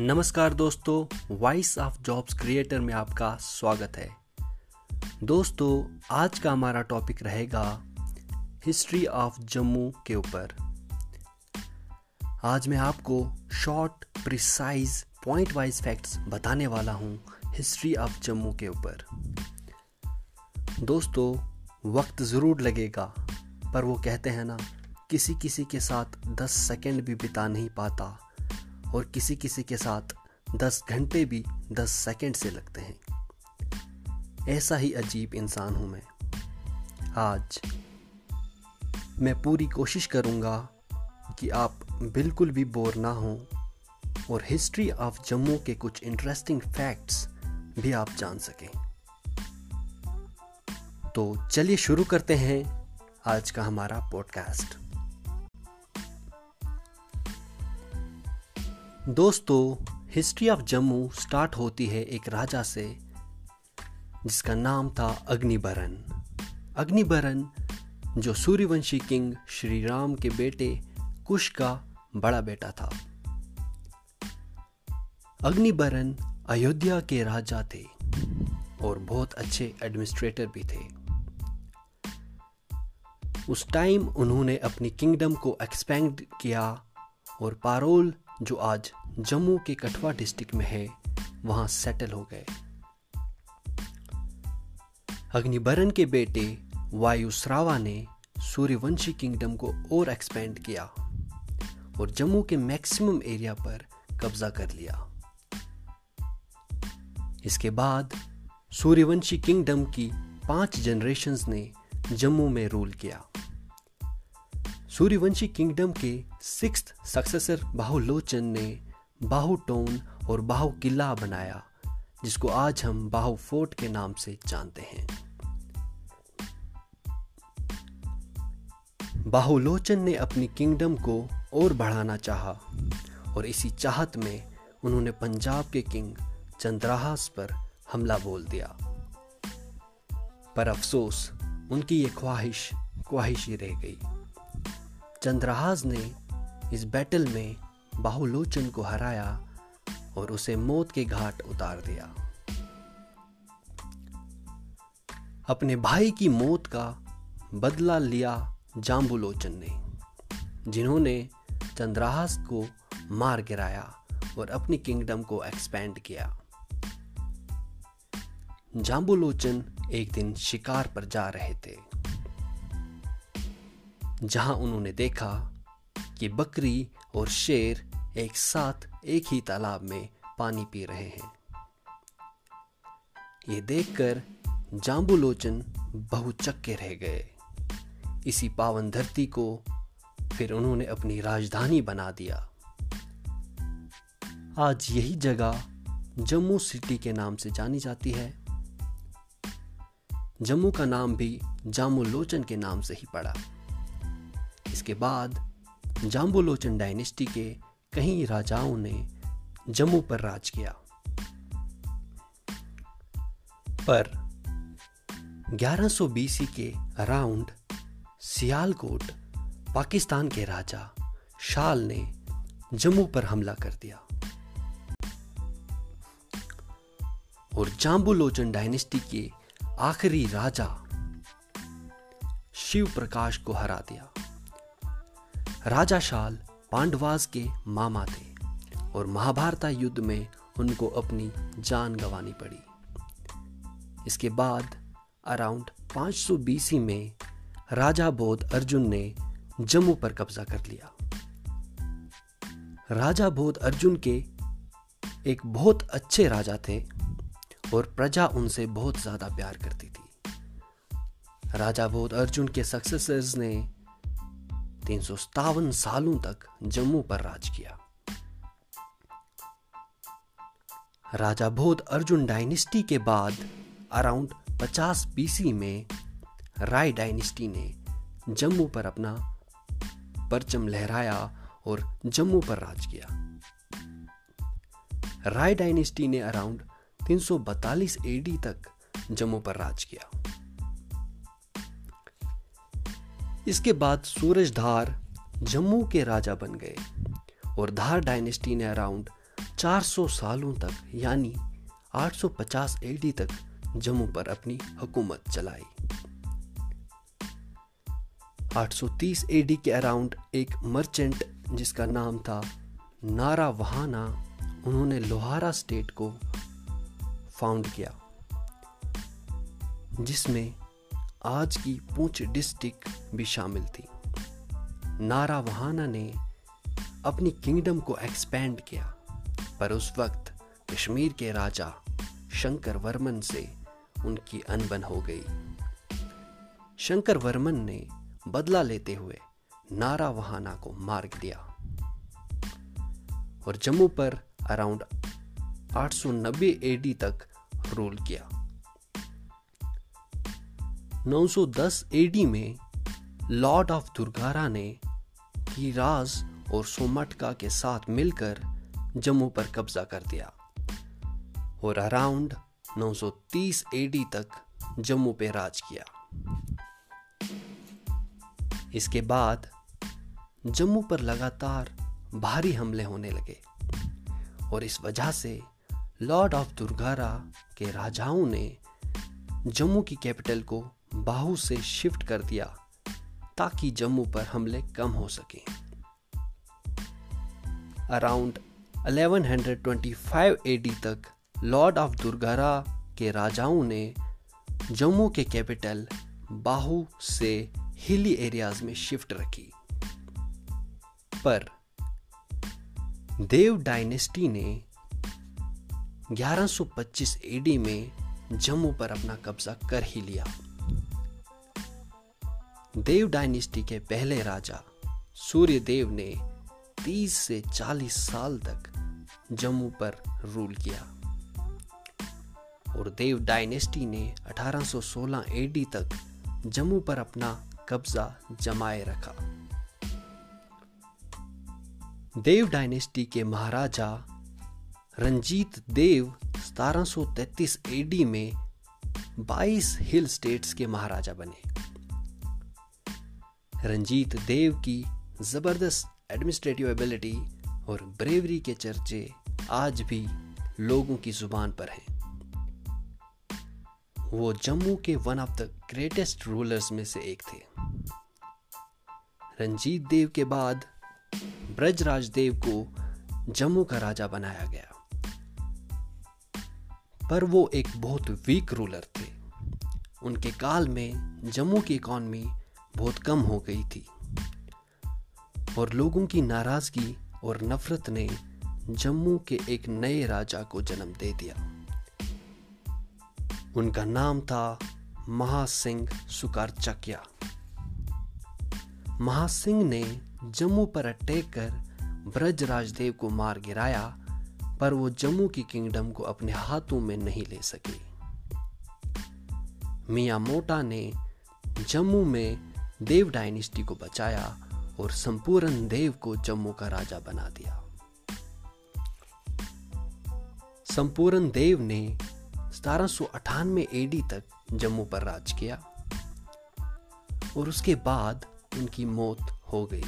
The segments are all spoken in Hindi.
नमस्कार दोस्तों वॉइस ऑफ़ जॉब्स क्रिएटर में आपका स्वागत है। दोस्तों, आज का हमारा टॉपिक रहेगा हिस्ट्री ऑफ़ जम्मू के ऊपर। आज मैं आपको short precise point wise facts बताने वाला हूँ हिस्ट्री ऑफ़ जम्मू के ऊपर। दोस्तों, वक्त ज़रूर लगेगा, पर वो कहते हैं ना किसी किसी के साथ 10 सेकंड भी बिता नहीं पाता। और किसी किसी के साथ 10 घंटे भी 10 सेकंड से लगते हैं। ऐसा ही अजीब इंसान हूँ मैं। आज मैं पूरी कोशिश करूँगा कि आप बिल्कुल भी बोर ना हो और हिस्ट्री ऑफ़ जम्मू के कुछ इंटरेस्टिंग फैक्ट्स भी आप जान सकें। तो चलिए शुरू करते हैं आज का हमारा पॉडकास्ट दोस्तों हिस्ट्री ऑफ़ जम्मू स्टार्ट होती है एक राजा से, जिसका नाम था अग्निबरन। अग्निबरन, जो सूर्यवंशी किंग श्री राम के बेटे कुश का बड़ा बेटा था। अग्निबरन अयोध्या के राजा थे और बहुत अच्छे एडमिनिस्ट्रेटर भी थे। उस टाइम उन्होंने अपनी किंगडम को एक्सपेंड किया और पारोल जो आज जम्मू के कठवा डिस्ट्रिक्ट में है, वहाँ सेटल हो गए। अग्निबरन के बेटे वायुश्रावा ने सूर्यवंशी किंगडम को और एक्सपेंड किया और जम्मू के मैक्सिमम एरिया पर कब्जा कर लिया। इसके बाद सूर्यवंशी किंगडम की पाँच जनरेशन्स ने जम्मू में रूल किया। सूर्यवंशी किंगडम के सिक्स सक्सेसर बाहुलोचन ने बाहु टोन और बाहु किला बनाया, जिसको आज हम बाहु फोर्ट के नाम से जानते हैं। बाहुलोचन ने अपनी किंगडम को और बढ़ाना चाहा और इसी चाहत में उन्होंने पंजाब के किंग चंद्राहास पर हमला बोल दिया। पर अफसोस, उनकी ये ख्वाहिश ख्वाहिश ही रह गई। चंद्रहास ने इस बैटल में बाहुलोचन को हराया और उसे मौत के घाट उतार दिया। अपने भाई की मौत का बदला लिया जाम्बुलोचन ने, जिन्होंने चंद्रहास को मार गिराया और अपनी किंगडम को एक्सपेंड किया। जाम्बुलोचन एक दिन शिकार पर जा रहे थे। जहाँ उन्होंने देखा कि बकरी और शेर एक साथ, एक ही तालाब में पानी पी रहे हैं। ये देखकर जाम्बुलोचन बहुचक्के रह गए। इसी पावन धरती को फिर उन्होंने अपनी राजधानी बना दिया। आज यही जगह जम्मू सिटी के नाम से जानी जाती है। जम्मू का नाम भी जामुलोचन के नाम से ही पड़ा। इसके बाद जाम्बुलोचन डायनेस्टी के कई राजाओं ने जम्मू पर राज किया। पर 1100 बीसी के अराउंड सियालकोट, पाकिस्तान के राजा शाल ने जम्मू पर हमला कर दिया। और जाम्बुलोचन डायनेस्टी के आखिरी राजा शिव प्रकाश को हरा दिया। राजा शाल पांडवास के मामा थे और महाभारता युद्ध में उनको अपनी जान गंवानी पड़ी। इसके बाद अराउंड 500 सौ बीसी में राजा बोध अर्जुन ने जम्मू पर कब्जा कर लिया। राजा बोध अर्जुन के एक बहुत अच्छे राजा थे और प्रजा उनसे बहुत ज़्यादा प्यार करती थी। राजा बोध अर्जुन के सक्सेसर्स ने तीन सौ सतावन सालों तक जम्मू पर राज किया। राजा बोध अर्जुन डायनेस्टी के बाद, अराउंड 50 बीसी में राय डायनेस्टी ने जम्मू पर अपना परचम लहराया और जम्मू पर राज किया। राय डायनेस्टी ने अराउंड 342 एडी तक जम्मू पर राज किया। इसके बाद सूरज धार जम्मू के राजा बन गए और धार डायनेस्टी ने अराउंड 400 सालों तक, यानी 850 एडी तक जम्मू पर अपनी हुकूमत चलाई। 830 एडी के अराउंड एक मर्चेंट, जिसका नाम था नारा वहाना, उन्होंने लोहारा स्टेट को फाउंड किया, जिसमें आज की पूंछ डिस्ट्रिक्ट भी शामिल थी। नारा वहाना ने अपनी किंगडम को एक्सपेंड किया, पर उस वक्त कश्मीर के राजा शंकर वर्मन से उनकी अनबन हो गई। शंकर वर्मन ने बदला लेते हुए नारा वहाना को मार दिया और जम्मू पर अराउंड 890 एडी तक रूल किया। 910 एडी में लॉर्ड ऑफ़ दुर्गारा ने कीराज और सोमटका के साथ मिलकर जम्मू पर कब्जा कर दिया। और अराउंड 930 एडी तक जम्मू पे राज किया। इसके बाद जम्मू पर लगातार भारी हमले होने लगे और इस वजह से लॉर्ड ऑफ़ दुर्गारा के राजाओं ने जम्मू की कैपिटल को बाहू से शिफ्ट कर दिया ताकि जम्मू पर हमले कम हो सके। अराउंड 1125 एडी तक लॉर्ड ऑफ़ दुर्गारा के राजाओं ने जम्मू के कैपिटल बाहू से हिली एरियाज़ में शिफ्ट रखी। पर देव डायनेस्टी ने 1125 एडी में जम्मू पर अपना कब्जा कर ही लिया। देव डायनेस्टी के पहले राजा सूर्यदेव ने 30 से 40 साल तक जम्मू पर रूल किया। और देव डायनेस्टी ने 1816 एडी तक जम्मू पर अपना कब्जा जमाए रखा। देव डायनेस्टी के महाराजा रंजीत देव 1733 एडी में 22 हिल स्टेट्स के महाराजा बने। रंजीत देव की ज़बरदस्त एडमिनिस्ट्रेटिव एबिलिटी और ब्रेवरी के चर्चे आज भी लोगों की ज़ुबान पर हैं। वो जम्मू के one of the greatest rulers में से एक थे। रंजीत देव के बाद ब्रजराज देव को जम्मू का राजा बनाया गया। पर वो एक बहुत वीक रूलर थे। उनके काल में जम्मू की इकॉनमी बहुत कम हो गई थी। और लोगों की नाराज़गी और नफरत ने जम्मू के एक नए राजा को जन्म दे दिया। उनका नाम था महासिंह सुकार चकिया महासिंह ने जम्मू पर अटैक कर ब्रज राजदेव को मार गिराया, पर वो जम्मू की किंगडम को अपने हाथों में नहीं ले सके। मिया मोटा ने जम्मू में देव डायनेस्टी को बचाया और संपूर्ण देव को जम्मू का राजा बना दिया। संपूर्ण देव ने सतारह एडी तक जम्मू पर राज किया और उसके बाद उनकी मौत हो गई।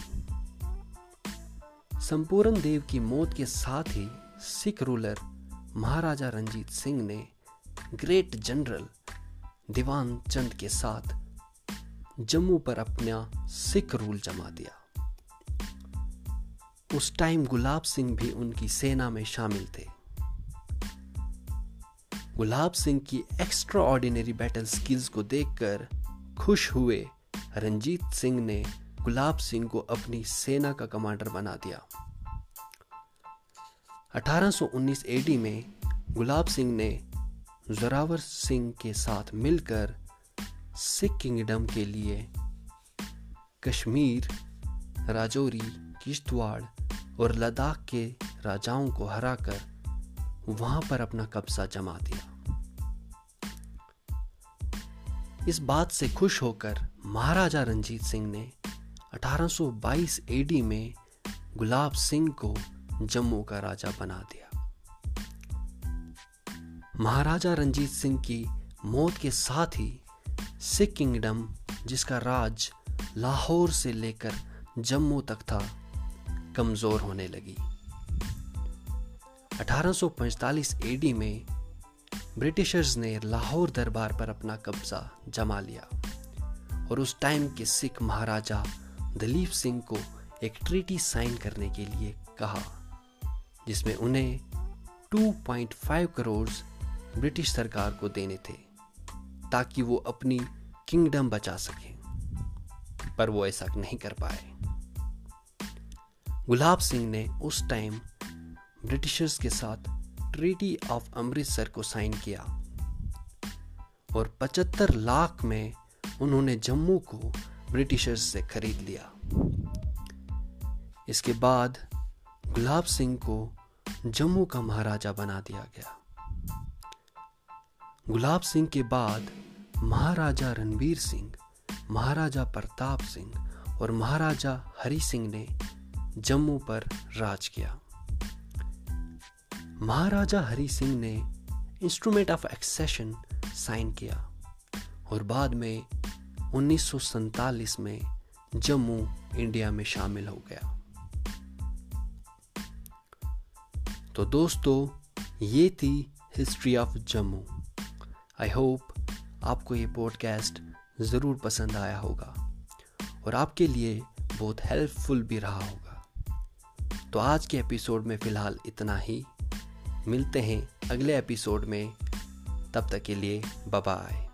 संपूर्ण देव की मौत के साथ ही सिख रूलर महाराजा रंजीत सिंह ने ग्रेट जनरल दीवान चंद के साथ जम्मू पर अपना सिख रूल जमा दिया। उस टाइम गुलाब सिंह भी उनकी सेना में शामिल थे। गुलाब सिंह की एक्स्ट्रा ऑर्डिनरी बैटल स्किल्स को देखकर खुश हुए रंजीत सिंह ने गुलाब सिंह को अपनी सेना का कमांडर बना दिया। 1819 एडी में गुलाब सिंह ने जोरावर सिंह के साथ मिलकर सिख किंगडम के लिए कश्मीर, राजौरी, किश्तवाड़ और लद्दाख के राजाओं को हराकर वहाँ पर अपना कब्जा जमा दिया। इस बात से खुश होकर महाराजा रंजीत सिंह ने 1822 एडी में गुलाब सिंह को जम्मू का राजा बना दिया। महाराजा रंजीत सिंह की मौत के साथ ही सिख किंगडम जिसका राज लाहौर से लेकर जम्मू तक था, कमज़ोर होने लगी। 1845 एडी में ब्रिटिशर्स ने लाहौर दरबार पर अपना कब्जा जमा लिया और उस टाइम के सिख महाराजा दलीप सिंह को एक ट्रीटी साइन करने के लिए कहा, जिसमें उन्हें 2.5 करोड़ ब्रिटिश सरकार को देने थे। ताकि वो अपनी किंगडम बचा सकें। पर वो ऐसा नहीं कर पाए। गुलाब सिंह ने उस टाइम ब्रिटिशर्स के साथ ट्रीटी ऑफ़ अमृतसर को साइन किया। और 75 लाख में उन्होंने जम्मू को ब्रिटिशर्स से खरीद लिया। इसके बाद गुलाब सिंह को जम्मू का महाराजा बना दिया गया। गुलाब सिंह के बाद महाराजा रणबीर सिंह, महाराजा प्रताप सिंह और महाराजा हरि सिंह ने जम्मू पर राज किया। महाराजा हरि सिंह ने इंस्ट्रूमेंट ऑफ़ एक्सेशन साइन किया और बाद में उन्नीस में जम्मू इंडिया में शामिल हो गया। तो दोस्तों, ये थी history of Jammu. I hope आपको ये पॉडकास्ट ज़रूर पसंद आया होगा और आपके लिए बहुत हेल्पफुल भी रहा होगा। तो आज के एपिसोड में फ़िलहाल इतना ही। मिलते हैं अगले एपिसोड में। तब तक के लिए बाय